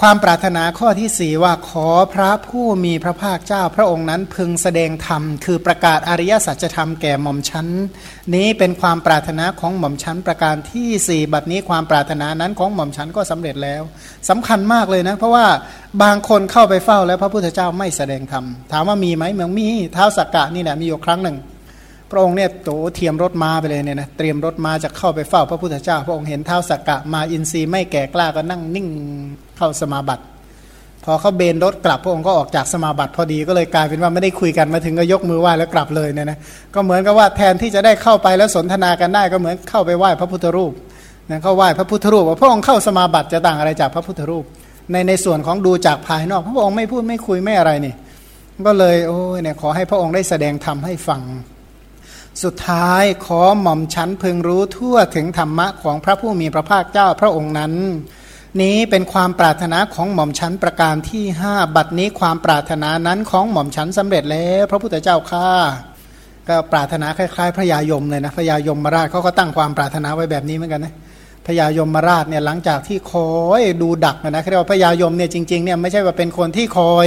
ความปรารถนาข้อที่สี่ว่าขอพระผู้มีพระภาคเจ้าพระองค์นั้นพึงแสดงธรรม คือประกาศอริยสัจธรรมแก่หม่อมชั้น นี้เป็นความปรารถนาของหม่อมชั้นประการที่สี่บัดนี้ความปรารถนานั้นของหม่อมชั้นก็สำเร็จแล้วสำคัญมากเลยนะ เพราะว่าบางคนเข้าไปเฝ้าแล้วพระพุทธเจ้าไม่แสดงธรรม ถามว่ามีไหมเมืองมีเท้าสักกะนี่แหละมีอยู่ครั้งหนึ่ง พระองค์เนี่ยโตเทียมรถมาไปเลยเนี่ยนะเตรียมรถมาจะเข้าไปเฝ้าพระพุทธเจ้า พระองค์เห็นเท้าสักกะมาอินทรีย์ไม่แก่กล้าก็นั่งนิ่ง เข้าสมาบัติ พอเขาเบนรถกลับพระองค์ก็ออกจากสมาบัติพอดีก็เลยกลายเป็นว่าไม่ได้คุยกันมาถึงก็ยกมือไหว้แล้วกลับเลยเนี่ยนะก็เหมือนกับว่าแทนที่จะได้เข้าไปแล้วสนทนากันได้ก็เหมือนเข้าไปไหว้พระพุทธรูปนะเข้าไหว้พระพุทธรูปว่าพระองค์เข้าสมาบัติจะต่างอะไรจากพระพุทธรูป ในในส่วนของดูจากภายนอก พระองค์ไม่พูดไม่คุยไม่อะไรนี่ก็เลยโอ้ยเนี่ยขอให้พระองค์ได้แสดงธรรมให้ฟัง สุดท้ายขอหม่อมชั้นพึงรู้ทั่วถึงธรรมะของพระผู้มีพระภาคเจ้าพระองค์นั้น นี้เป็นความปรารถนาของหม่อมชันประการที่ห้าบัดนี้ความปรารถนานั้นของหม่อมชันสำเร็จแล้วพระพุทธเจ้าข้าก็ปรารถนาคล้ายๆ พระยายมเลยนะพระยายมมาราชเขาก็ตั้งความปรารถนาไว้แบบนี้เหมือนกันนะพระยายมมาราชเนี่ยหลังจากที่คอยดูดักนะเรียกว่าพระยายมเนี่ยจริงๆเนี่ยไม่ใช่ว่าเป็นคนที่คอย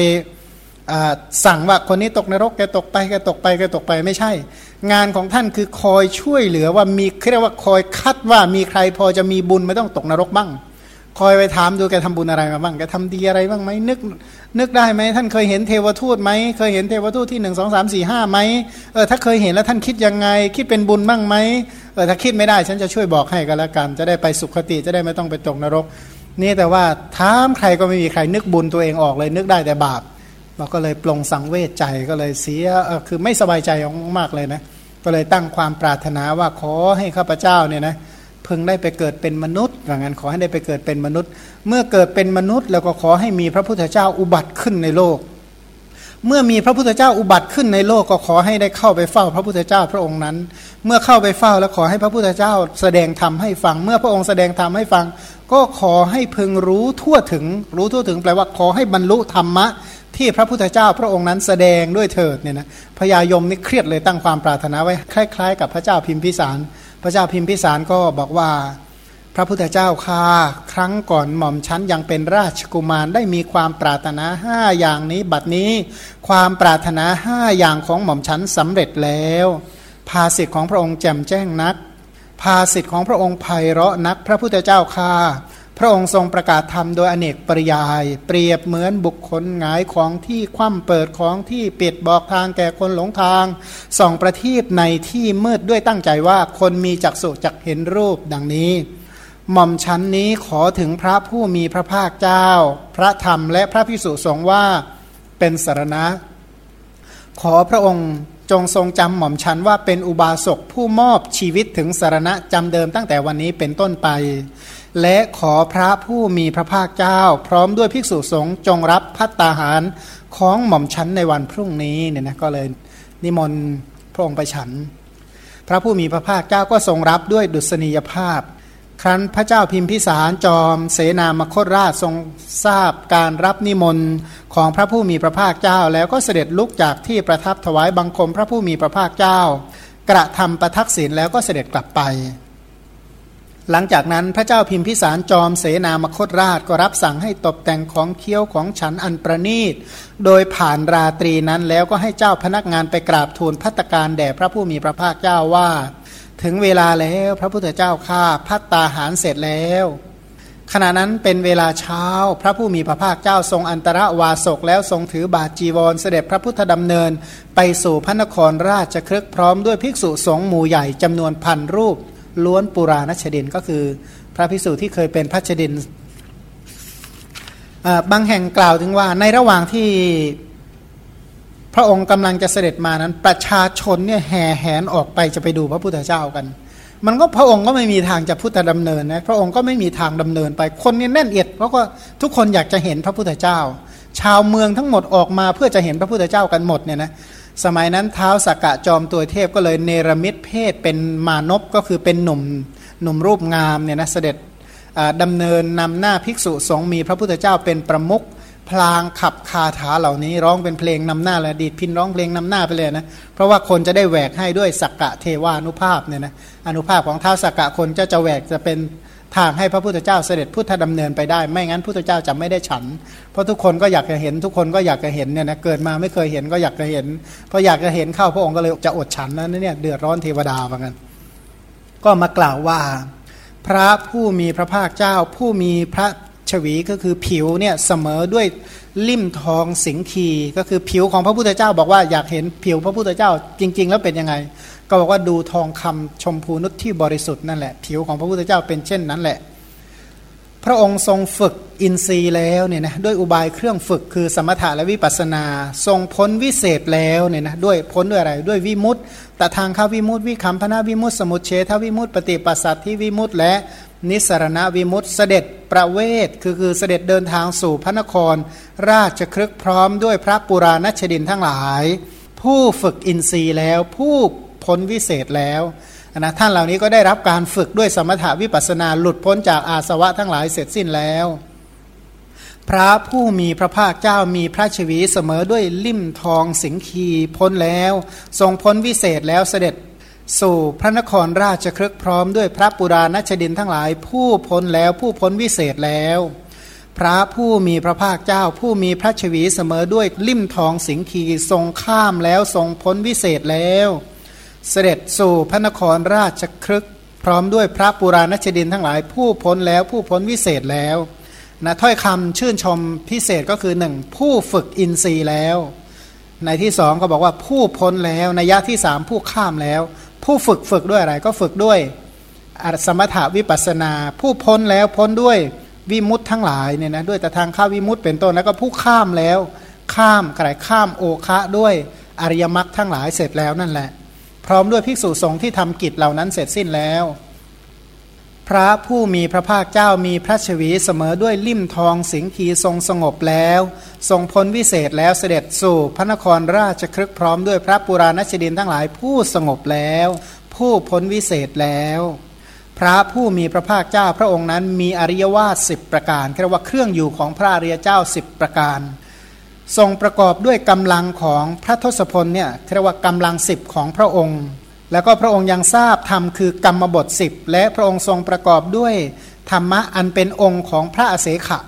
สั่งว่าคนนี้ตกนรกแกตกไปแกตกไปแกตกไปไม่ใช่ งานของท่านคือคอยช่วยเหลือว่ามีเรียกว่าคอยคัดว่ามีใครพอจะมีบุญไม่ต้องตกนรกบ้าง คอยไปถามดูแกทำบุญอะไรมาบ้างแกทำดีอะไรบ้างไหมนึกนึกได้ไหมท่านเคยเห็นเทวทูตไหมเคยเห็นเทวทูตที่หนึ่งสองสามสี่ห้าไหมเออถ้าเคยเห็นแล้วท่านคิดยังไง คิดเป็นบุญบ้างไหมเออถ้าคิดไม่ได้ฉันจะช่วยบอกให้กันแล้วกัน จะได้ไปสุขติจะได้ไม่ต้องไปตกนรก นี่แต่ว่าถามใครก็ไม่มีใครนึกบุญตัวเองออกเลย นึกได้แต่บาปเราก็เลยปลงสังเวชใจก็เลยเสียคือไม่สบายใจมากเลยนะก็เลยตั้งความปรารถนาว่าขอให้ข้าพเจ้าเนี่ยนะ พึงได้ไปเกิดเป็นมนุษย์อย่างนั้นขอให้ได้ไปเกิดเป็นมนุษย์ เมื่อเกิดเป็นมนุษย์ แล้วก็ขอให้มีพระพุทธเจ้าอุบัติขึ้นในโลก เมื่อมีพระพุทธเจ้าอุบัติขึ้นในโลกก็ขอให้ได้เข้าไปเฝ้าพระพุทธเจ้าพระองค์นั้น เมื่อเข้าไปเฝ้าแล้วขอให้พระพุทธเจ้าแสดงธรรมให้ฟัง เมื่อพระองค์แสดงธรรมให้ฟัง ก็ขอให้พึงรู้ทั่วถึง รู้ทั่วถึงแปลว่าขอให้บรรลุธรรมะที่พระพุทธเจ้าพระองค์นั้นแสดงด้วยเถิดเนี่ยนะพญายมนี่เครียดเลยตั้งความปรารถนาไว้คล้าย ๆ กับพระเจ้าพิมพิสาร พระเจ้าพิมพิสารก็บอกว่า พระพุทธเจ้าค่าครั้งก่อนหม่อมชั้นยังเป็นราชกุมารได้มีความปรารถนาห้าอย่างนี้ บัดนี้ความปรารถนาห้าอย่างของหม่อมชั้นสำเร็จแล้ว ภาสิทธิ์ของพระองค์แจ่มแจ้งนัก ภาสิทธิ์ของพระองค์ไพเราะนัก พระพุทธเจ้าค่า พระองค์ทรงประกาศธรรมโดยอเนกปริยาย เปรียบเหมือนบุคคลหงายของที่คว่ำเปิดของที่ปิดบอกทางแก่คนหลงทาง ส่องประทีปในที่มืดด้วยตั้งใจว่าคนมีจักษุจักเห็นรูปดังนี้ หม่อมชั้นนี้ขอถึงพระผู้มีพระภาคเจ้า พระธรรมและพระพิสุสงฆ์ว่าเป็นสารณะ ขอพระองค์จงทรงจำหม่อมชันว่าเป็นอุบาสกผู้มอบชีวิตถึงสารณะจำเดิมตั้งแต่วันนี้เป็นต้นไป และขอพระผู้มีพระภาคเจ้า พร้อมด้วยภิกษุสงฆ์จงรับพัตตาหารของหม่อมชั้นในวันพรุ่งนี้เนี่ยนะก็เลยนิมนต์พระองค์ไปฉัน พระผู้มีพระภาคเจ้าก็ทรงรับด้วยดุษณียภาพ ครั้นพระเจ้าพิมพิสารจอม เสนามคตราชทรงทราบการรับนิมนต์ของพระผู้มีพระภาคเจ้า แล้วก็เสด็จลุกจากที่ประทับถวายบังคมพระผู้มีพระภาคเจ้า กระทำประทักษิณแล้วก็เสด็จกลับไป หลังจากนั้นพระเจ้าพิมพิสารจอมเสนามคตราชก็รับสั่งให้ตกแต่งของเคี้ยวของฉันอันประณีต โดยผ่านราตรีนั้นแล้วก็ให้เจ้าพนักงานไปกราบทูลพัตการแด่พระผู้มีพระภาคเจ้าว่า ถึงเวลาแล้วพระพุทธเจ้าข้าพัตตาหารเสร็จแล้ว ขณะนั้นเป็นเวลาเช้าพระผู้มีพระภาคเจ้าทรงอันตรวาสกแล้วทรงถือบาจีวรเสด็จพระพุทธดำเนิน ไปสู่พระนครราชครึกพร้อมด้วยภิกษุสงฆ์หมู่ใหญ่จำนวนพันรูป ล้วนปุราณชดินก็คือ พระพิสุที่เคยเป็นพระชดินบางแห่งกล่าวถึงว่าในระหว่างที่พระองค์กำลังจะเสด็จมานั้น ประชาชนเนี่ยแห่แหนออกไปจะไปดูพระพุทธเจ้ากัน มันก็พระองค์ก็ไม่มีทางจะพุทธดำเนินนะพระองค์ก็ไม่มีทางดำเนินไปคนนี่แน่นเอียดเพราะว่าทุกคนอยากจะเห็นพระพุทธเจ้า ชาวเมืองทั้งหมดออกมาเพื่อจะเห็นพระพุทธเจ้ากันหมดเนี่ยนะ สมัยนั้นเท้าสกกะจอมตัวเทพก็เลยเนรมิตเพศเป็นมานพก็คือเป็นหนุ่มหนุ่มรูปงามเนี่ยนะเสด็จดำเนินนำหน้าภิกษุสงฆ์มีพระพุทธเจ้าเป็นประมุขพลางขับคาถาเหล่านี้ร้องเป็นเพลงนำหน้าและดีดพินร้องเพลงนำหน้าไปเลยนะเพราะว่าคนจะได้แหวกให้ด้วยสักกะเทวานุภาพเนี่ยนะอนุภาพของเท้าสักกะคนจะจะแหวกจะเป็น ทางให้พระพุทธเจ้าเสด็จพุทธดำเนินไปได้ ไม่งั้นพุทธเจ้าจะไม่ได้ฉัน เพราะทุกคนก็อยากจะเห็นทุกคนก็อยากจะเห็นเนี่ยนะเกิดมาไม่เคยเห็นก็อยากจะเห็นพออยากจะเห็นเข้าพระองค์ก็เลยจะอดฉันนั้นเนี่ยเดือดร้อนเทวดาเหมือนกันก็มากล่าวว่า พระผู้มีพระภาคเจ้าผู้มีพระชวีก็คือผิวเนี่ยเสมอด้วย ลิ่มทองสิงคีก็คือผิวของพระพุทธเจ้า บอกว่าอยากเห็นผิวพระพุทธเจ้าจริง ๆ แล้วเป็นยังไง ก็บอกว่าดูทองคำชมพูนุชที่บริสุทธิ์นั่นแหละผิวของพระพุทธเจ้าเป็นเช่นนั้นแหละ พระองค์ทรงฝึกอินทรีย์แล้วเนี่ยนะด้วยอุบายเครื่องฝึกคือสมถะและวิปัสนา ทรงพ้นวิเศษแล้วเนี่ยนะด้วยพ้นด้วยอะไรด้วยวิมุตต์แต่ทางข้าวิมุตต์วิคัมพนาวิมุตต์สมุทเฉทวิมุตต์ปฏิปัสสัตที่วิมุตต์และ นิสรณวิมุตเสด็จประเวทคือคือเสด็จเดินทางสู่พระนคร ราชครึกพร้อมด้วยพระปุราณชดินทั้งหลาย ผู้ฝึกอินทรีย์แล้วผู้พ้นวิเศษแล้วนะท่านเหล่านี้ก็ได้รับการฝึกด้วยสมถาวิปัสนาหลุดพ้นจากอาสวะทั้งหลายเสร็จสิ้นแล้ว พระผู้มีพระภาคเจ้ามีพระชวีเสมอด้วยลิ่มทองสิงคีพ้นแล้ว ทรงพ้นวิเศษแล้วเสด็จ สู่พระนครราชครึกพร้อมด้วยพระปุราณชดินทั้งหลาย ผู้พ้นแล้วผู้พ้นวิเศษแล้ว พระผู้มีพระภาคเจ้า ผู้มีพระชวีเสมอด้วยลิ่มทองสิงคีทรงข้ามแล้วทรงพ้นวิเศษแล้ว เสด็จสู่พระนครราชครึกพร้อมด้วยพระปุราณชดินทั้งหลาย ผู้พ้นแล้วผู้พ้นวิเศษแล้วนะถ้อยคำชื่นชมพิเศษก็คือหนึ่งผู้ฝึกอินทรีย์แล้ว ในที่สองก็บอกว่าผู้พ้นแล้วในยะที่สามผู้ข้ามแล้ว ผู้ฝึกฝึกด้วยอะไรก็ฝึกด้วยสมถาวิปัสนา ผู้พ้นแล้วพ้นด้วยวิมุตทั้งหลายเนี่ยนะด้วยแต่ทางข้าวิมุตเป็นต้นแล้วก็ผู้ข้ามแล้ว ข้ามกระข้ามโอคะด้วยอริยมรรคทั้งหลายเสร็จแล้วนั่นแหละ พร้อมด้วยภิกษุสงฆ์ที่ทำกิจเหล่านั้นเสร็จสิ้นแล้ว พระผู้มีพระภาคเจ้ามีพระชวีเสมอด้วยลิ่มทองสิงคีทรงสงบแล้ว ทรงพ้นวิเศษแล้วเสด็จสู่พระนครราชครึกพร้อมด้วยพระปุราณชดินทั้งหลายผู้สงบแล้ว ผู้พ้นวิเศษแล้ว พระผู้มีพระภาคเจ้าพระองค์นั้นมีอริยวาสสิบประการเรียกว่าเครื่องอยู่ของพระอริยเจ้าสิบประการ ทรงประกอบด้วยกำลังของพระทศพลเนี่ยเรียกว่ากำลังสิบของพระองค์ แล้วก็พระองค์ยังทราบธรรมคือกรรมบทสิบและพระองค์ทรงประกอบด้วยธรรมะอันเป็นองค์ของพระอเสขะ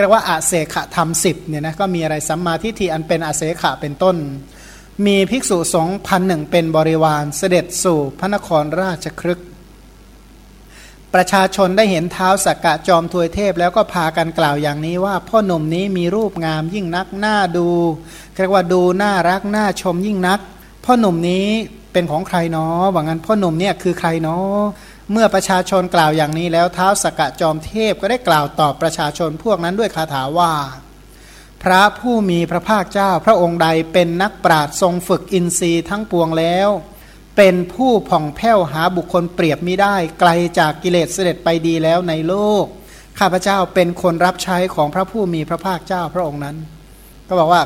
เรียกว่าอาเสขธรรมสิบเนี่ยนะก็มีอะไรสัมมาทิฏฐิอันเป็นอาเสขะเป็นต้น มีภิกษุสงฆ์พันหนึ่งเป็นบริวารเสด็จสู่พระนครราชครึก ประชาชนได้เห็นเท้าสักกะจอมทวยเทพ แล้วก็พากันกล่าวอย่างนี้ว่า พ่อหนุ่มนี้มีรูปงามยิ่งนักหน้าดูเรียกว่าดูน่ารักน่าชมยิ่งนัก พ่อหนุ่มนี้เป็นของใครเนาะว่างั้นพ่อหนุ่มเนี่ยคือใครเนาะเมื่อประชาชนกล่าวอย่างนี้แล้วเท้าสกกะจอมเทพก็ได้กล่าวตอบประชาชนพวกนั้นด้วยคาถาว่า พระผู้มีพระภาคเจ้าพระองค์ใดเป็นนักปราดทรงฝึกอินทรีย์ทั้งปวงแล้ว เป็นผู้ผ่องแผ้วหาบุคคลเปรียบไม่ได้ ไกลจากกิเลสเสด็จไปดีแล้วในโลก ข้าพเจ้าเป็นคนรับใช้ของพระผู้มีพระภาคเจ้าพระองค์นั้น ก็บอกว่า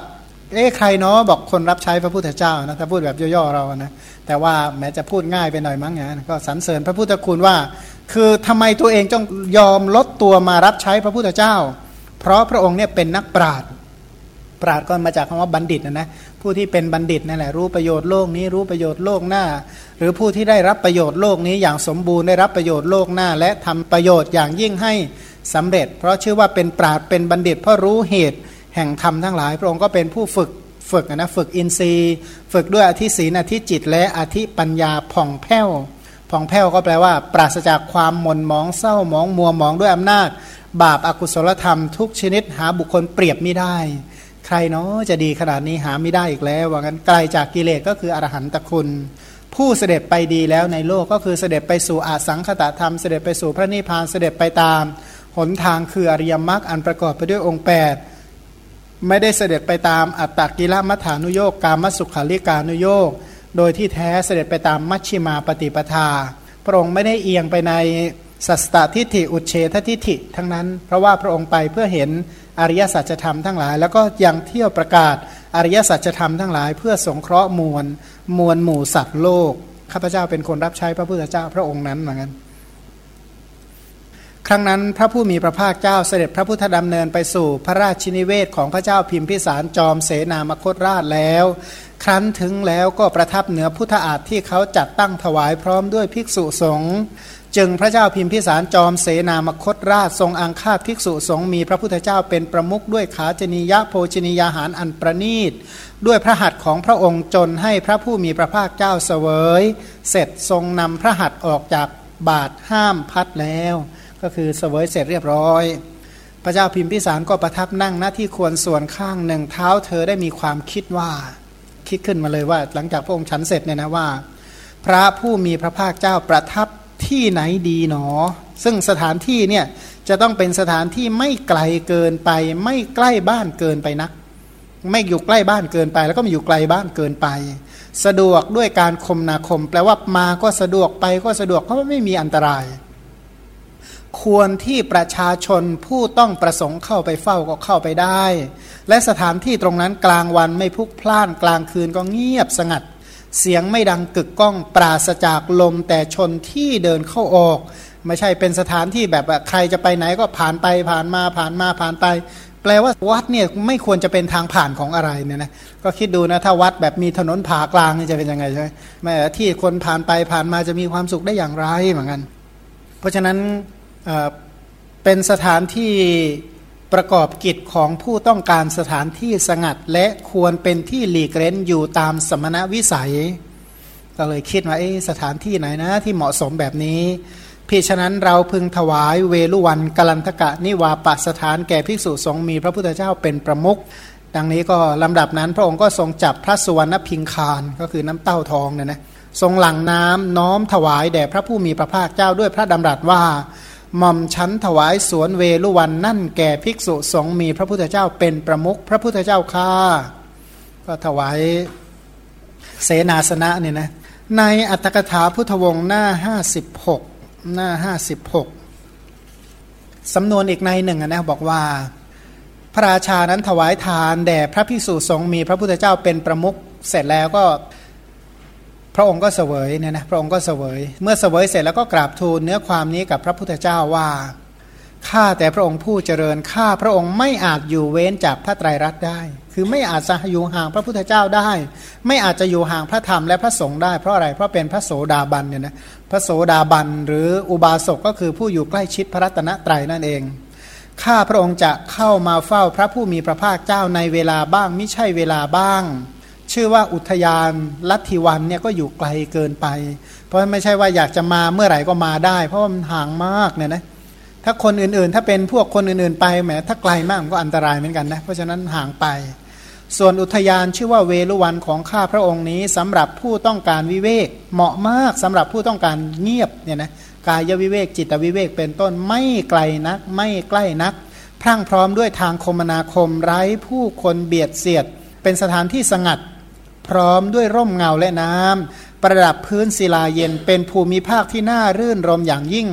เอ๊ะใครเนาะบอกคนรับใช้พระพุทธเจ้านะถ้าพูดแบบย่อๆเรานะแต่ว่าแม้จะพูดง่ายไปหน่อยมั้งนี่ยก็สรรเสริญพระพุทธคุณว่า คือทำไมตัวเองต้องยอมลดตัวมารับใช้พระพุทธเจ้า เพราะพระองค์เนี่ยเป็นนักปราชญ์ปราชญ์ก็มาจากคำว่าบัณฑิตนะนะผู้ที่เป็นบัณฑิตนั่นแหละรู้ประโยชน์โลกนี้รู้ประโยชน์โลกหน้า หรือผู้ที่ได้รับประโยชน์โลกนี้อย่างสมบูรณ์ได้รับประโยชน์โลกหน้า และทำประโยชน์อย่างยิ่งให้สำเร็จ เพราะชื่อว่าเป็นปราชญ์เป็นบัณฑิตเพราะรู้เหตุ แห่งธรรมทั้งหลาย พระองค์ก็เป็นผู้ฝึกฝึกนะฝึกอินทรีย์ ฝึกด้วยอธิศีนอธิจิต และอธิปัญญาผ่องแผ้วผ่องแผ้วก็แปลว่า ปราศจากความหม่นมองเศร้ามองมัวมองด้วยอำนาจ บาปอากุศลธรรมทุกชนิดหาบุคคลเปรียบไม่ได้ ใครเนาะจะดีขนาดนี้หาไม่ได้อีกแล้ว ว่างั้นไกลจากกิเลสก็คืออรหันตคุณ ผู้เสด็จไปดีแล้วในโลกก็คือเสด็จไปสู่อาสังขตธรรม เสด็จไปสู่พระนิพพานเสด็จไปตาม หนทางคืออริยมรรคอันประกอบไปด้วยองค์ 8 ไม่ได้เสด็จไปตามอัตตกิลมัฐานุโยกการมสุขาริกานุโยกโดยที่แท้เสด็จไปตามมัชชิมาปฏิปทา พระองค์ไม่ได้เอียงไปในสัสตทิฏฐิอุเฉททิฏฐิทั้งนั้น เพราะว่าพระองค์ไปเพื่อเห็นอริยสัจธรรมทั้งหลาย แล้วก็ยังเที่ยวประกาศอริยสัจธรรมทั้งหลาย เพื่อสงเคราะห์มวลมวลหมู่สัตว์โลกข้าพเจ้าเป็นคนรับใช้พระพุทธเจ้าพระองค์นั้นเหมือนกัน ครั้งนั้นพระผู้มีพระภาคเจ้าเสด็จพระพุทธดำเนินไปสู่พระราชินิเวศของพระเจ้าพิมพิสารจอมเสนามคตราชแล้ว ครั้นถึงแล้วก็ประทับเหนือพุทธอาฏที่เขาจัดตั้งถวายพร้อมด้วยภิกษุสงฆ์จึงพระเจ้าพิมพิสารจอมเสนามคตราชทรงอังคาภิกษุสงฆ์มีพระพุทธเจ้าเป็นประมุขด้วยขาจนียะโภชนียาหารอันประนีต ด้วยพระหัตถ์ของพระองค์จนให้พระผู้มีพระภาคเจ้าเสวย เสร็จทรงนำพระหัตถ์ออกจากบาทห้ามพัดแล้ว ก็คือเสวยเสร็จเรียบร้อย พระเจ้าพิมพิสารก็ประทับนั่งหน้าที่ควรส่วนข้างหนึ่งเท้าเธอได้มีความคิดว่า คิดขึ้นมาเลยว่า หลังจากพระองค์ฉันเสร็จเนี่ยนะว่า พระผู้มีพระภาคเจ้าประทับที่ไหนดีหนอ ซึ่งสถานที่เนี่ยจะต้องเป็นสถานที่ไม่ไกลเกินไป ไม่ใกล้บ้านเกินไปนัก ไม่อยู่ใกล้บ้านเกินไป แล้วก็ไม่อยู่ไกลบ้านเกินไป สะดวกด้วยการคมนาคม แปลว่ามาก็สะดวกไปก็สะดวกเพราะว่าไม่มีอันตราย ควรที่ประชาชนผู้ต้องประสงค์เข้าไปเฝ้าก็เข้าไปได้ และสถานที่ตรงนั้นกลางวันไม่พุกพล่านกลางคืนก็เงียบสงัด เสียงไม่ดังกึกก้องปราศจากลมแต่ชนที่เดินเข้าออก ไม่ใช่เป็นสถานที่แบบใครจะไปไหนก็ผ่านไปผ่านมาผ่านมาผ่านไป แปลว่าวัดเนี่ยไม่ควรจะเป็นทางผ่านของอะไรเนี่ยนะก็คิดดูนะถ้าวัดแบบมีถนนผ่ากลางนี่จะเป็นยังไงใช่ไหมแม้ที่คนผ่านไปผ่านมาจะมีความสุขได้อย่างไรเหมือนกัน เพราะฉะนั้น เป็นสถานที่ประกอบกิจของผู้ต้องการสถานที่สงัด และควรเป็นที่หลีกเล้นอยู่ตามสมณวิสัย ก็เลยคิดว่าสถานที่ไหนนะที่เหมาะสมแบบนี้พี่ฉะนั้นเราพึงถวายเวลุวันกลันทกะนิวาปสถานแก่ภิกษุสงฆ์มีพระพุทธเจ้าเป็นประมุขดังนี้ก็ลำดับนั้นพระองค์ก็ทรงจับพระสุวรรณพิงคารก็คือน้ำเต้าทองเนี่ยนะทรงหลั่งน้ำน้อมถวายแด่พระผู้มีพระภาคเจ้าด้วยพระดำรัสว่า หม่อมชั้นถวายสวนเวลุวันนั่นแก่ภิกษุสงฆ์มีพระพุทธเจ้าเป็นประมุขพระพุทธเจ้าข้าก็ถวายเสนาสนะเนี่ยนะในอัตถกถาพุทธวงศ์หน้าห้าสิบหกหน้าห้าสิบหกสำนวนอีกในหนึ่งนะบอกว่า พระราชานั้นถวายทานแด่พระภิกษุสงฆ์มีพระพุทธเจ้าเป็นประมุขเสร็จแล้วก็ พระองค์ก็เสวยเนี่ยนะพระองค์ก็เสวย เมื่อเสวยเสร็จแล้วก็กราบทูลเนื้อความนี้กับพระพุทธเจ้าว่าข้าแต่พระองค์ผู้เจริญข้าพระองค์ไม่อาจอยู่เว้นจากพระไตรรัตน์ได้ คือไม่อาจจะอยู่ห่างพระพุทธเจ้าได้ ไม่อาจจะอยู่ห่างพระธรรมและพระสงฆ์ได้เพราะอะไรเพราะเป็นพระโสดาบันเนี่ยนะพระโสดาบันหรืออุบาสกก็คือผู้อยู่ใกล้ชิดพระรัตนตรัยนั่นเองข้าพระองค์จะเข้ามาเฝ้าพระผู้มีพระภาคเจ้าในเวลาบ้าง ไม่ใช่เวลาบ้าง ชื่อว่าอุทยานลัทธิวันเนี่ยก็อยู่ไกลเกินไป เพราะไม่ใช่ว่าอยากจะมาเมื่อไหร่ก็มาได้ เพราะมันห่างมากเนี่ยนะถ้าคนอื่นๆ ถ้าเป็นพวกคนอื่นๆไปแหมถ้าไกลมากมันก็อันตรายเหมือนกันนะเพราะฉะนั้นห่างไป ส่วนอุทยานชื่อว่าเวลุวันของข้าพระองค์นี้สำหรับผู้ต้องการวิเวกเหมาะมากสำหรับผู้ต้องการเงียบเนี่ยนะกายวิเวกจิตวิเวกเป็นต้นไม่ไกลนัก ไม่ใกล้นัก พรั่งพร้อมด้วยทางคมนาคมไร้ผู้คนเบียดเสียด เป็นสถานที่สงัด พร้อมด้วยร่มเงาและน้ำประดับพื้นศิลาเย็นเป็นภูมิภาคที่น่ารื่นรมอย่างยิ่ง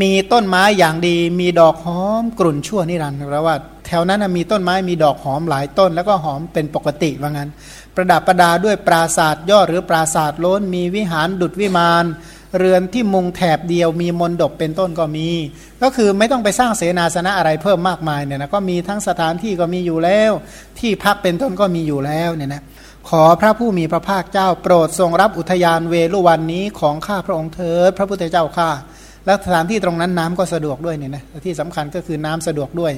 มีต้นไม้อย่างดี มีดอกหอมกลุ่นชั่วนิรันดร์แปลว่าแถวนั้นมีต้นไม้มีดอกหอมหลายต้น แล้วก็หอมเป็นปกติว่างั้น ประดับประดาด้วยปราศาสตร์ยอดหรือปราศาสตร์ล้นมีวิหารดุดวิมาน เรือนที่มุงแถบเดียวมีมนดบเป็นต้นก็มี ก็คือไม่ต้องไปสร้างเสนาสนะอะไรเพิ่มมากมายเนี่ยนะก็มีทั้งสถานที่ก็มีอยู่แล้ว ที่พักเป็นต้นก็มีอยู่แล้วเนี่ยนะขอพระผู้มีพระภาคเจ้าโปรดทรงรับอุทยานเวลุวันนี้ของข้าพระองค์เถิดพระพุทธเจ้าข้าและสถานที่ตรงนั้นน้ำก็สะดวกด้วยเนี่ยนะที่สำคัญก็คือน้ำสะดวกด้วย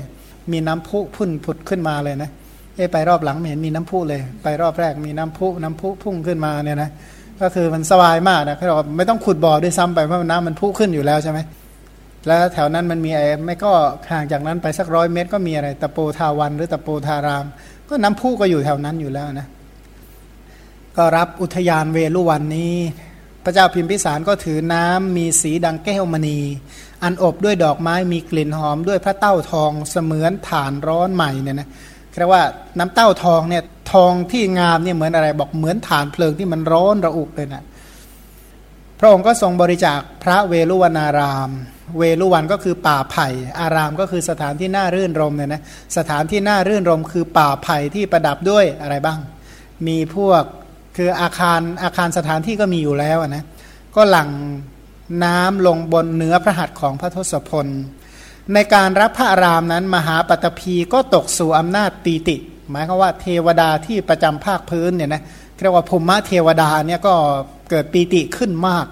มีน้ำพุพุ่นผุดขึ้นมาเลยนะเอไปรอบหลังไม่เห็นมีน้ำพุเลย ไปรอบแรกมีน้ำพุน้ำพุพุ่งขึ้นมาเนี่ยนะ ก็คือมันสบายมากนะเราไม่ต้องขุดบ่อด้วยซ้ำไปเพราะน้ำมันพุ่งขึ้นอยู่แล้วใช่ไหมแล้วแถวนั้นมันมีไอ้ไม่ก็ห่างจากนั้นไปสักร้อยเมตร ก็มีอะไรตะโปทาวันหรือตะโปทาราม ก็น้ำพุก็อยู่แถวนั้นอยู่แล้วนะก็รับอุทยานเวลุวันนี้ พระเจ้าพิมพิสารก็ถือน้ำมีสีดังแก้วมณี อันอบด้วยดอกไม้มีกลิ่นหอมด้วยพระเต้าทองเสมือนฐานร้อนใหม่เนี่ยนะ เรียกว่าน้ำเต้าทองเนี่ยทองที่งามเนี่ยเหมือนอะไรบอกเหมือนฐานเพลิงที่มันร้อนระอุเลยนะพระองค์ก็ทรงบริจาคพระเวลุวนาราม เวลุวันก็คือป่าไผ่ อารามก็คือสถานที่น่ารื่นรมเนี่ยนะสถานที่น่ารื่นรมคือป่าไผ่ที่ประดับด้วยอะไรบ้าง มีพวกคืออาคารอาคารสถานที่ก็มีอยู่แล้วนะก็หลั่งน้ำลงบนเนื้อพระหัตถ์ของพระทศพล ในการรับพระอารามนั้นมหาปตพีก็ตกสู่อำนาจปีติ หมายความว่าเทวดาที่ประจำภาคพื้นเนี่ยนะเรียกว่าภูมิเทวดาเนี่ยก็เกิดปีติขึ้นมาก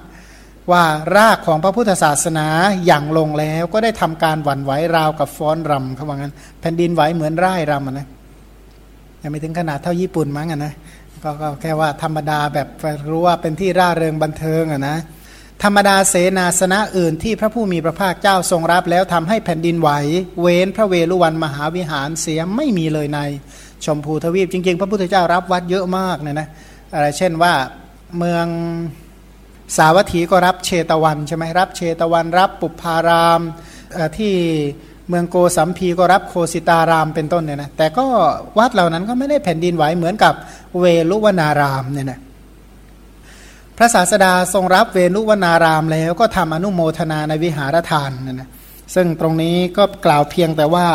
ว่ารากของพระพุทธศาสนาอย่างลงแล้วก็ได้ทำการหวั่นไหวราวกับฟ้อนรำเขาว่างั้น แผ่นดินไหวเหมือนร่ายรำนะยังไม่ถึงขนาดเท่าญี่ปุ่นมั้งนะก็แค่ว่าธรรมดาแบบรู้ว่าเป็นที่ร่าเริงบันเทิงอะนะ ธรรมดาเสนาสนะอื่นที่พระผู้มีพระภาคเจ้าทรงรับแล้วทำให้แผ่นดินไหว เว้นพระเวรุวันมหาวิหารเสียไม่มีเลยใน ชมพูทวีปจริง ๆ พระพุทธเจ้ารับวัดเยอะมากเนี่ยนะอะไรเช่นว่าเมืองสาวัตถีก็รับเชตวันใช่ไหมรับเชตวันรับปุพารามที่เมืองโกสัมพีก็รับโคสิตารามเป็นต้นเนี่ยนะแต่ก็วัดเหล่านั้นก็ไม่ได้แผ่นดินไหวเหมือนกับเวลุวนารามเนี่ยนะ พระศาสดาทรงรับเวลุวนารามแล้วก็ทำอนุโมทนาในวิหารทานนะนะซึ่งตรงนี้ก็กล่าวเพียงแต่ว่า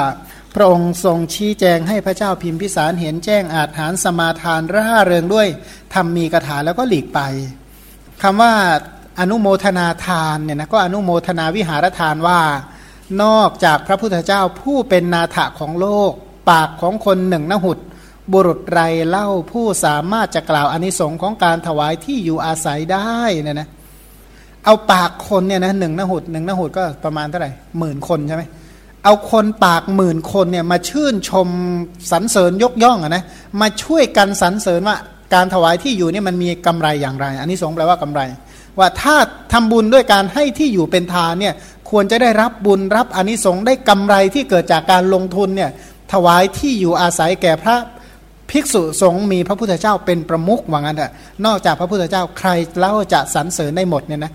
พระองค์ทรงชี้แจงให้พระเจ้าพิมพิสารเห็นแจ้งอาจหารสมาทานร่าเริงด้วยทำมีกถาแล้วก็หลีกไปคำว่าอนุโมทนาทานเนี่ยนะก็อนุโมทนาวิหารทานว่า นอกจากพระพุทธเจ้าผู้เป็นนาถะของโลก ปากของคนหนึ่งนหุด บุรุษไรเล่าผู้สามารถจะกล่าวอนิสงค์ของการถวายที่อยู่อาศัยได้เนี่ยนะเอาปากคนเนี่ยนะหนึ่งนหุดหนึ่งนหุดก็ประมาณเท่าไหร่หมื่นคนใช่ไหมเอาคนปากหมื่นคนเนี่ยมาชื่นชมสรรเสริญยกย่องอะนะมาช่วยกันสรรเสริญว่าการถวายที่อยู่นี่มันมีกำไรอย่างไร อันนี้สงแปลว่ากำไร ว่าถ้าทำบุญด้วยการให้ที่อยู่เป็นทานเนี่ยควรจะได้รับบุญรับอนนิสงส์ได้กำไรที่เกิดจากการลงทุนเนี่ยถวายที่อยู่อาศัยแก่พระ ภิกษุสงฆ์มีพระพุทธเจ้าเป็นประมุขว่างั้นเถอะนอกจากพระพุทธเจ้าใครเล่าจะสรรเสริญได้หมดเนี่ยนะ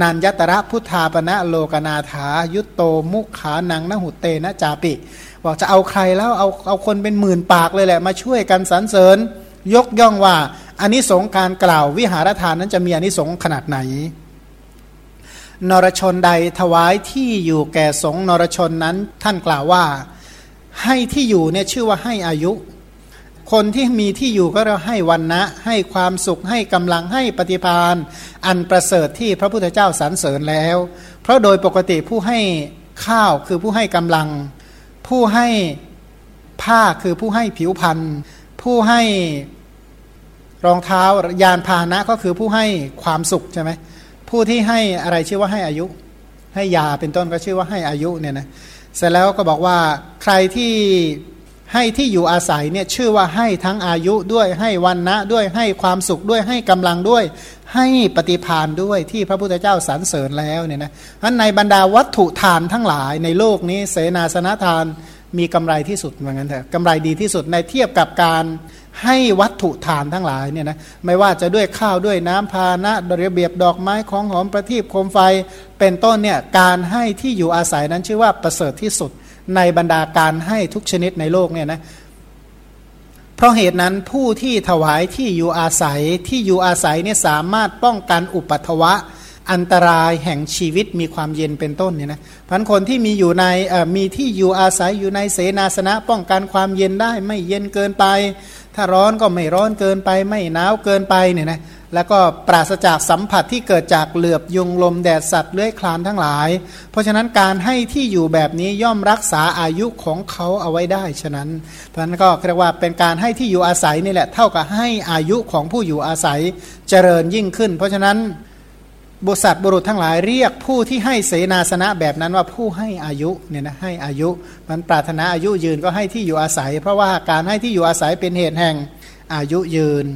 นันยตระพุทธาปณะโลกนาถา ยุตโตมุขานังนหุเตนะจาปิ บอกจะเอาใครแล้วเอาเอาคนเป็นหมื่นปากเลยแหละ มาช่วยกันสรรเสริญ ยกย่องว่าอันนี้สงการกล่าววิหารทานนั้นจะมีอันนี้สงขนาดไหน นรชนใดถวายที่อยู่แก่สงนรชนนั้นท่านกล่าวว่า ให้ที่อยู่เนี่ยชื่อว่าให้อายุ คนที่มีที่อยู่ก็เราให้วันนะ ให้ความสุขให้กำลังให้ปฏิพานอันประเสริฐที่พระพุทธเจ้าสรรเสริญแล้ว เพราะโดยปกติผู้ให้ข้าวคือผู้ให้กำลัง ผู้ให้ผ้าคือผู้ให้ผิวพันธ์ผู้ให้รองเท้ายานพาหนะก็คือผู้ให้ความสุขใช่ไหมผู้ที่ให้อะไรชื่อว่าให้อายุ ให้ยาเป็นต้นก็ชื่อว่าให้อายุเนี่ยนะเสร็จแล้วก็บอกว่าใครที่ ให้ที่อยู่อาศัยเนี่ยชื่อว่าให้ทั้งอายุด้วยให้วันนะด้วยให้ความสุขด้วยให้กำลังด้วย ให้ปฏิพานด้วยที่พระพุทธเจ้าสรรเสริญแล้วเนี่ยนะอันในบรรดาวัตถุทานทั้งหลายในโลกนี้เสนาสนะทานมีกำไรที่สุดเหมือนกันเถอะกำไรดีที่สุดในเทียบกับการให้วัตถุทานทั้งหลายเนี่ยนะไม่ว่าจะด้วยข้าวด้วยน้ำพานะระเบียบดอกไม้ของหอมประทีปโคมไฟ เป็นต้นเนี่ยการให้ที่อยู่อาศัยนั้นชื่อว่าประเสริฐที่สุด ในบรรดาการให้ทุกชนิดในโลกเนี่ยนะเพราะเหตุนั้นผู้ที่ถวายที่อยู่อาศัยที่อยู่อาศัยเนี่ยสามารถป้องกันอุปัตวะ อันตรายแห่งชีวิตมีความเย็นเป็นต้นเนี่ยนะพันคนที่มีอยู่ในมีที่อยู่อาศัยอยู่ในเสนาสนะ ป้องกันความเย็นได้ไม่เย็นเกินไป ถ้าร้อนก็ไม่ร้อนเกินไปไม่หนาวเกินไปเนี่ยนะแล้วก็ปราศจากสัมผัสที่เกิดจากเหลือบยุงลมแดดสัตว์เลื้อยคลานทั้งหลาย เพราะฉะนั้นการให้ที่อยู่แบบนี้ย่อมรักษาอายุของเขาเอาไว้ได้ฉะนั้นเพราะนั้นก็เรียกว่าเป็นการให้ที่อยู่อาศัยนี่แหละเท่ากับให้อายุของผู้อยู่อาศัยเจริญยิ่งขึ้น เพราะฉะนั้น บุษัตบุรุษทั้งหลายเรียกผู้ที่ให้เสนาสนะแบบนั้นว่าผู้ให้อายุเนี่ยนะให้อายุมันปรารถนาอายุยืนก็ให้ที่อยู่อาศัย เพราะว่าการให้ที่อยู่อาศัยเป็นเหตุแห่งอายุยืน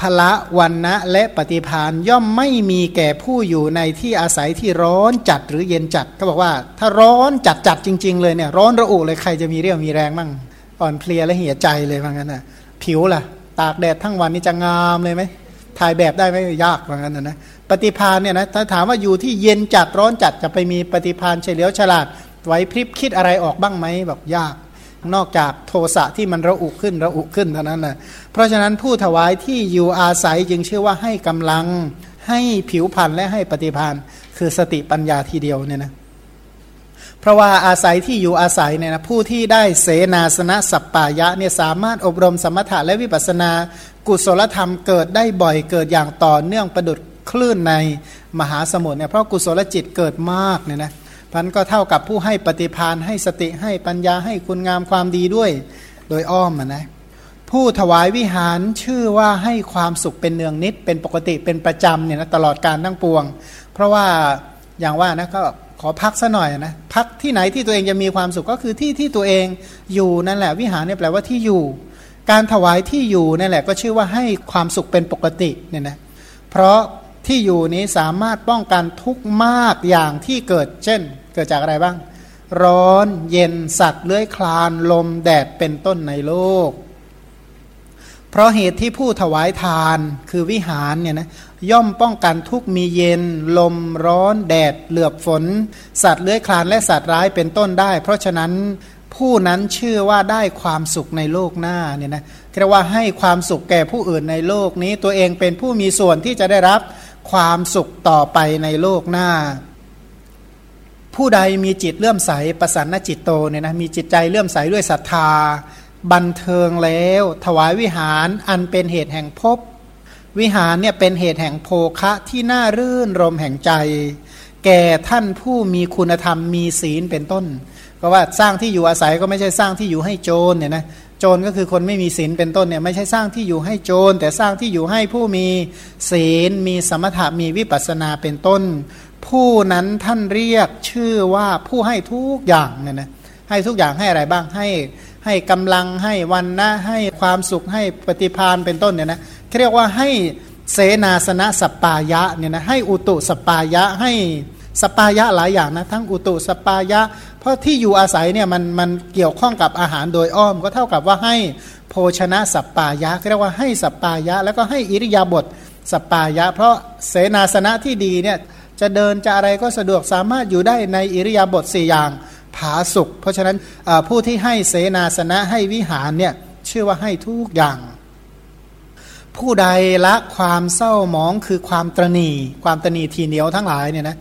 พละวันนะและปฏิพานย่อมไม่มีแก่ผู้อยู่ในที่อาศัยที่ร้อนจัดหรือเย็นจัดก็บอกว่า ถ้าร้อนจัดจัดจริง ๆ เลยเนี่ยร้อนระอุเลยใครจะมีเรี่ยวมีแรงมั่งอ่อนเพลียและเหี่ยใจเลยว่างั้นนะผิวล่ะ ตากแดดทั้งวันนี่จะงามเลยไหม ถ่ายแบบได้ไหมยากว่างั้นนะนะ ปฏิพานเนี่ยนะถ้าถามว่าอยู่ที่เย็นจัดร้อนจัดจะไปมีปฏิพานเฉลียวฉลาดไว้พริบคิดอะไรออกบ้างไหมแบบยาก นอกจากโทสะที่มันระอุขึ้นระอุขึ้นเท่านั้นแหละเพราะฉะนั้นผู้ถวายที่อยู่อาศัยจึงชื่อว่าให้กำลัง ให้ผิวพันธ์และให้ปฏิพานคือสติปัญญาทีเดียวเนี่ยนะ เพราะว่าอาศัยที่อยู่อาศัยเนี่ยนะผู้ที่ได้เสนาสนะสัปปายะเนี่ยสามารถอบรมสมถะและวิปัสนา กุศลธรรมเกิดได้บ่อยเกิดอย่างต่อเนื่องประดุดคลื่นในมหาสมุทรเนี่ยเพราะกุศลจิตเกิดมากเนี่ยนะพันก็เท่ากับผู้ให้ปฏิพานให้สติให้ปัญญาให้คุณงามความดีด้วย โดยอ้อมนะผู้ถวายวิหารชื่อว่าให้ความสุขเป็นเนืองนิด เป็นปกติเป็นประจำเนี่ยนะตลอดการทั้งปวง เพราะว่า อย่างว่านะก็ขอพักซะหน่อยนะพักที่ไหนที่ตัวเองจะมีความสุขก็คือที่ที่ตัวเองอยู่นั่นแหละ วิหารเนี่ยแปลว่าที่อยู่ การถวายที่อยู่นั่นแหละ ก็ชื่อว่าให้ความสุขเป็นปกติเนี่ยนะเพราะที่อยู่นี้สามารถป้องกันทุกมากอย่างที่เกิด เช่น เกิดจากอะไรบ้าง ร้อนเย็นสัตว์เลื้อยคลาน ลมแดดเป็นต้นในโลก เพราะเหตุที่ผู้ถวายทานคือวิหารเนี่ยนะย่อมป้องกันทุกมีเย็น ลมร้อน แดด เหลือบฝน สัตว์เลื้อยคลานและสัตว์ร้ายเป็นต้นได้ เพราะฉะนั้นผู้นั้นเชื่อว่าได้ความสุขในโลกหน้าเนี่ยนะเรียกว่าให้ความสุขแก่ผู้อื่นในโลกนี้ ตัวเองเป็นผู้มีส่วนที่จะได้รับความสุขต่อไปในโลกหน้า ผู้ใดมีจิตเลื่อมใสประสันนจิตโตเนี่ยนะมีจิตใจเลื่อมใสด้วยศรัทธา บันเทิงแล้ว ถวายวิหารอันเป็นเหตุแห่งภพวิหารเนี่ยเป็นเหตุแห่งโภคะที่น่ารื่นรมแห่งใจ แก่ท่านผู้มีคุณธรรมมีศีลเป็นต้น ก็ว่าสร้างที่อยู่อาศัยก็ไม่ใช่สร้างที่อยู่ให้โจรเนี่ยนะโจรก็คือคนไม่มีศีลเป็นต้นเนี่ยไม่ใช่สร้างที่อยู่ให้โจร แต่สร้างที่อยู่ให้ผู้มีศีล มีสมถะมีวิปัสนาเป็นต้น ผู้นั้นท่านเรียกชื่อว่าผู้ให้ทุกอย่างเนี่ยนะ ให้ทุกอย่างให้อะไรบ้างให้ให้กำลังให้วันนะให้ความสุขให้ปฏิพานเป็นต้นเนี่ยนะเรียกว่าให้เสนาสนะสปายะเนี่ยนะให้อุตุสปายะให้สปายะหลายอย่างนะทั้งอุตุสปายะ เพราะที่อยู่อาศัยเนี่ยมันมันเกี่ยวข้องกับอาหารโดยอ้อม ก็เท่ากับว่าให้โภชนะสปายะเรียกว่าให้สปายะ แล้วก็ให้อิริยาบถสปายะ เพราะเสนาสนะที่ดีเนี่ยจะเดินจะอะไรก็สะดวกสามารถอยู่ได้ในอิริยาบถสี่อย่าง ผาสุขเพราะฉะนั้นผู้ที่ให้เสนาสนะให้วิหารเนี่ยชื่อว่าให้ทุกอย่าง ผู้ใดละความเศร้าหมองคือความตรณี ความตรณีทีเหนียวทั้งหลายเนี่ยนะ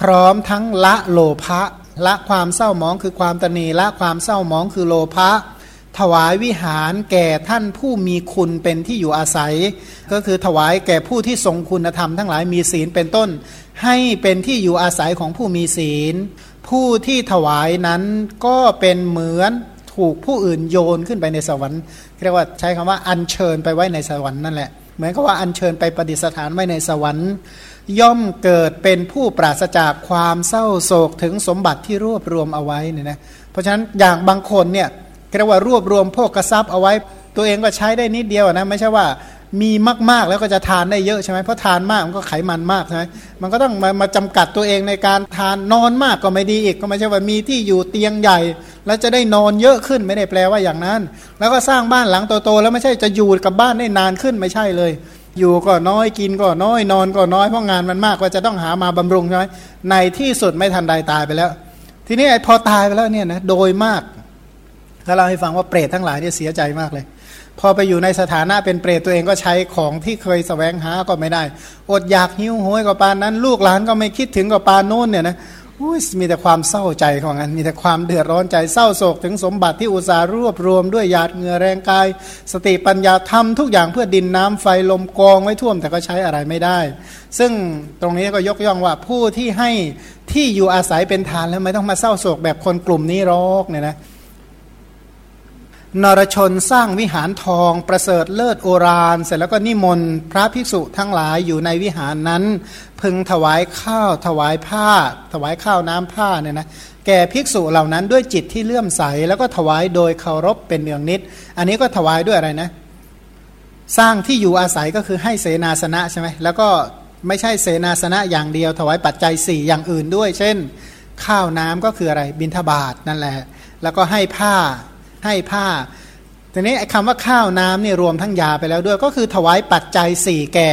พร้อมทั้งละโลภะละความเศร้าหมองคือความตรณีละความเศร้าหมองคือโลภะถวายวิหารแก่ท่านผู้มีคุณเป็นที่อยู่อาศัย ก็คือถวายแก่ผู้ที่ทรงคุณธรรมทั้งหลายมีศีลเป็นต้น ให้เป็นที่อยู่อาศัยของผู้มีศีล ผู้ที่ถวายนั้นก็เป็นเหมือนถูกผู้อื่นโยนขึ้นไปในสวรรค์เรียกว่าใช้คำว่าอัญเชิญไปไว้ในสวรรค์นั่นแหละเหมือนกับว่าอัญเชิญไปประดิษฐานไว้ในสวรรค์ ย่อมเกิดเป็นผู้ปราศจากความเศร้าโศกถึงสมบัติที่รวบรวมเอาไว้เนี่ยนะเพราะฉะนั้นอย่างบางคนเนี่ยเรียกว่ารวบรวมพวกกระซับเอาไว้ ตัวเองก็ใช้ได้นิดเดียวนะไม่ใช่ว่า มีมากๆแล้วก็จะทานได้เยอะใช่ไหมเพราะทานมากมันก็ไขมันมากใช่ไหมมันก็ต้องมามาจำกัดตัวเองในการทานนอนมากก็ไม่ดีอีกก็ไม่ใช่ว่ามีที่อยู่เตียงใหญ่ แล้วจะได้นอนเยอะขึ้นไม่ได้แปลว่าอย่างนั้น แล้วก็สร้างบ้านหลังโตๆแล้วไม่ใช่จะอยู่กับบ้านได้นานขึ้นไม่ใช่เลย อยู่ก็น้อยกินก็น้อยนอนก็น้อยเพราะงานมันมากก็จะต้องหามาบำรุงใช่ไหมในที่สุดไม่ทันใดตายไปแล้ว ทีนี้ไอ้พอตายไปแล้วเนี่ยนะโดยมากถ้าเราให้ฟังว่าเปรตทั้งหลายเนี่ยเสียใจมากเลย พอไปอยู่ในสถานะเป็นเปรตตัวเองก็ใช้ของที่เคยสแสวงหาก็ไม่ได้ อดอยากหิวโหยกับปานนั้น ลูกหลานก็ไม่คิดถึงกับปานโน้นเนี่ยนะมีแต่ความเศร้าใจของมันมีแต่ความเดือดร้อนใจเศร้าโศกถึงสมบัติที่อุตสาห์รวบรวมด้วยหยาดเหงื่อแรงกาย สติปัญญาทำทุกอย่างเพื่อดินน้ำไฟลมกองไว้ท่วมแต่ก็ใช้อะไรไม่ได้ ซึ่งตรงนี้ก็ยกย่องว่าผู้ที่ให้ที่อยู่อาศัยเป็นทานแล้วไม่ต้องมาเศร้าโศกแบบคนกลุ่มนี้รอกเนี่ยนะ นรชนสร้างวิหารทองประเสริฐเลิศโอรานเสร็จแล้วก็นิมนต์พระภิกษุทั้งหลายอยู่ในวิหารนั้น พึงถวายข้าวถวายผ้า ถวายข้าวน้ำผ้าเนี่ยนะแก่ภิกษุเหล่านั้นด้วยจิตที่เลื่อมใส แล้วก็ถวายโดยเคารพเป็นเนืองนิด อันนี้ก็ถวายด้วยอะไรนะ สร้างที่อยู่อาศัยก็คือให้เสนาสนะใช่ไหมแล้วก็ไม่ใช่เสนาสนะอย่างเดียว ถวายปัจจัยสี่อย่างอื่นด้วย เช่น ข้าวน้ำก็คืออะไรบิณฑบาตนั่นแหละ แล้วก็ให้ผ้า ให้ผ้าทีนี้คำว่าข้าวน้ำเนี่ยรวมทั้งยาไปแล้วด้วย ก็คือถวายปัจจัยสี่แก่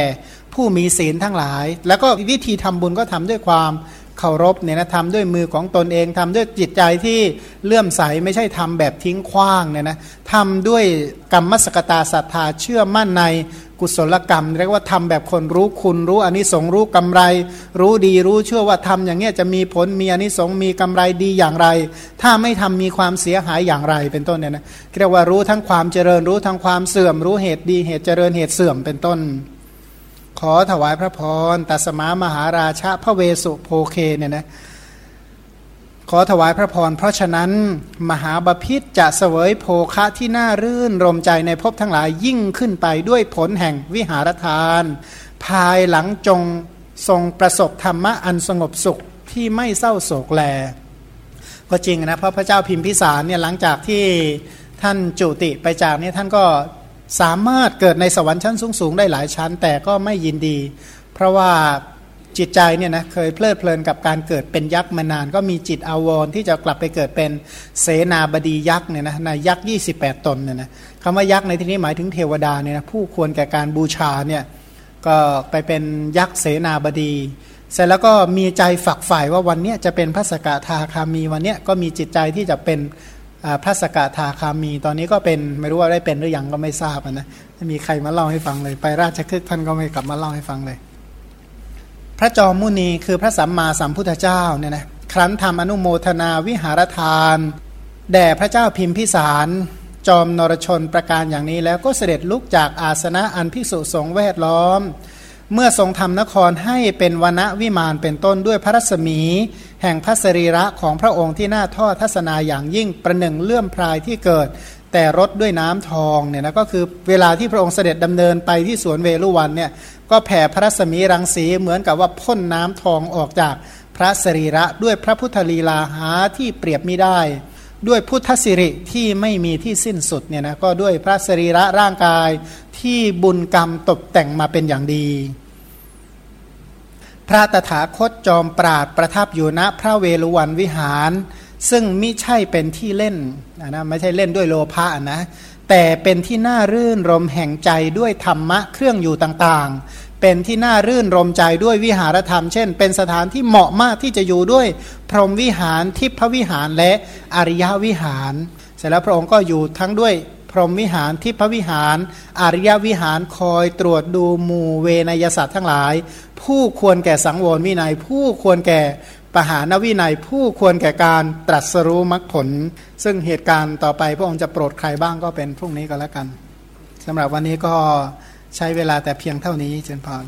ผู้มีศีลทั้งหลาย แล้วก็วิธีทำบุญก็ทำด้วยความ เคารพเนี่ยนะทำด้วยมือของตนเองทำด้วยจิตใจที่เลื่อมใสไม่ใช่ทำแบบทิ้งขว้างเนี่ยนะทำด้วยกรรมสกตาศรัทธาเชื่อมั่นในกุศลกรรม เรียกว่าทำแบบคนรู้คุณรู้อนนิสงส์รู้กำไร รู้ดีรู้เชื่อว่าทำอย่างเงี้ยจะมีผลมีอนนิสงส์มีกำไรดีอย่างไร ถ้าไม่ทำมีความเสียหายอย่างไรเป็นต้นเนี่ยนะเรียกว่ารู้ทั้งความเจริญรู้ทั้งความเสื่อม รู้เหตุดีเหตุเจริญเหตุเสื่อมเป็นต้น ขอถวายพระพรตัสมามหาราชาพระเวสุโพเคเนี่ยนะขอถวายพระพรเพราะฉะนั้นมหาบาพิษจะเสวยโภคะที่น่ารื่นรมใจในภพทั้งหลายยิ่งขึ้นไปด้วยผลแห่งวิหารทาน ภายหลังจงทรงประสบธรรมะอันสงบสุขที่ไม่เศร้าโศกแล ก็จริงนะเพราะพระเจ้าพิมพิสารเนี่ยหลังจากที่ท่านจุติไปจากนี้ท่านก็ สามารถเกิดในสวรรค์ชั้นสูงๆได้หลายชั้น แต่ก็ไม่ยินดี เพราะว่าจิตใจเนี่ยนะเคยเพลิดเพลินกับการเกิดเป็นยักษ์มานาน ก็มีจิตอาวรที่จะกลับไปเกิดเป็นเสนาบดียักษ์เนี่ยนะในยักษ์28 ตนเนี่ยนะคำว่ายักษ์ในที่นี้หมายถึงเทวดาเนี่ยนะผู้ควรแก่การบูชาเนี่ยก็ไปเป็นยักษ์เสนาบดี เสร็จแล้วก็มีใจฝักใฝ่ว่าวันนี้จะเป็นพระสกทาคามีวันนี้ก็มีจิตใจที่จะเป็น พระสกทาคามี ตอนนี้ก็เป็นไม่รู้ว่าได้เป็นหรือยังก็ไม่ทราบนะไม่มีใครมาเล่าให้ฟังเลย ไปราชคฤห์ท่านก็ไม่กลับมาเล่าให้ฟังเลย พระจอมมุนีคือพระสัมมาสัมพุทธเจ้าเนี่ยนะครั้นทำอนุโมทนาวิหารทาน แด่พระเจ้าพิมพิสารจอมนรชนประการอย่างนี้แล้วก็เสด็จลุกจากอาสนะอันพิสุสงแวดล้อม เมื่อทรงทำนครให้เป็นวณวิมานเป็นต้นด้วยพระรัศมี แห่งพระสรีระของพระองค์ที่น่าทอดทัศนาอย่างยิ่งประหนึ่งเลื่อมพรายที่เกิด แต่รถด้วยน้ำทองเนี่ยนะก็คือเวลาที่พระองค์เสด็จดำเนินไปที่สวนเวลุวันเนี่ยก็แผ่พระรัศมีรังสีเหมือนกับว่าพ่นน้ำทองออกจากพระสรีระด้วยพระพุทธลีลาหาที่เปรียบไม่ได้ ด้วยพุทธสิริที่ไม่มีที่สิ้นสุดเนี่ยนะก็ด้วยพระสรีระร่างกาย ที่บุญกรรมตกแต่งมาเป็นอย่างดี พระตถาคตจอมปราดประทับอยู่ณพระเวลุวันวิหาร ซึ่งมิใช่เป็นที่เล่นนะไม่ใช่เล่นด้วยโลภะนะแต่เป็นที่น่ารื่นรมแห่งใจด้วยธรรมะเครื่องอยู่ต่างๆ เป็นที่น่ารื่นรมใจด้วยวิหารธรรม เช่น เป็นสถานที่เหมาะมากที่จะอยู่ด้วยพรหมวิหารทิพวิหารและอริยวิหาร เสร็จแล้วพระองค์ก็อยู่ทั้งด้วย พรหมวิหารทิพวิหาร อริยวิหารคอยตรวจดูหมู่เวนยศาสตร์ทั้งหลาย ผู้ควรแก่สังวรวินัย ผู้ควรแก่ปหานวินัย ผู้ควรแก่การตรัสรู้มรรคผล ซึ่งเหตุการณ์ต่อไปพระองค์จะโปรดใครบ้างก็เป็นพรุ่งนี้ก็แล้วกันสำหรับวันนี้ก็ใช้เวลาแต่เพียงเท่านี้เจนพร